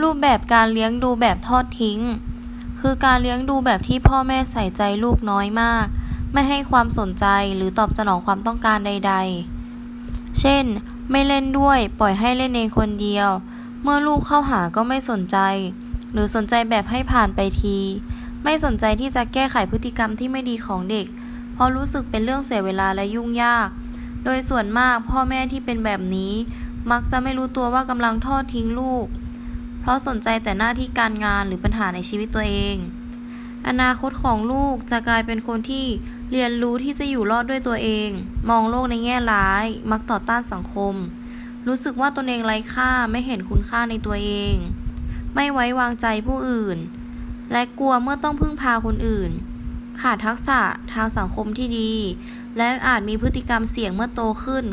รูปแบบการเลี้ยงดูแบบทอดทิ้ง คือการเลี้ยงดูแบบที่พ่อแม่ใส่ใจลูกน้อยมาก ไม่ให้ความสนใจหรือตอบสนองความต้องการใด ๆ เช่น ไม่เล่นด้วยปล่อยให้เล่นเองคนเดียว เมื่อลูกเข้าหาก็ไม่สนใจ หรือสนใจแบบให้ผ่านไปที ไม่สนใจที่จะแก้ไขพฤติกรรมที่ไม่ดีของเด็ก เพราะรู้สึกเป็นเรื่องเสียเวลาและยุ่งยาก โดยส่วนมากพ่อแม่ที่เป็นแบบนี้ มักจะไม่รู้ตัวว่ากำลังทอดทิ้งลูก เพราะสนใจแต่หน้าที่การงานหรือปัญหาในชีวิตตัวเอง อนาคตของลูกจะกลายเป็นคนที่เรียนรู้ที่จะอยู่รอดด้วยตัวเอง มองโลกในแง่ร้าย มักต่อต้านสังคม รู้สึกว่าตนเองไร้ค่าไม่เห็นคุณค่าในตัวเอง ไม่ไว้วางใจผู้อื่น และกลัวเมื่อต้องพึ่งพาคนอื่น ขาดทักษะทางสังคมที่ดี และอาจมีพฤติกรรมเสี่ยงเมื่อโตขึ้น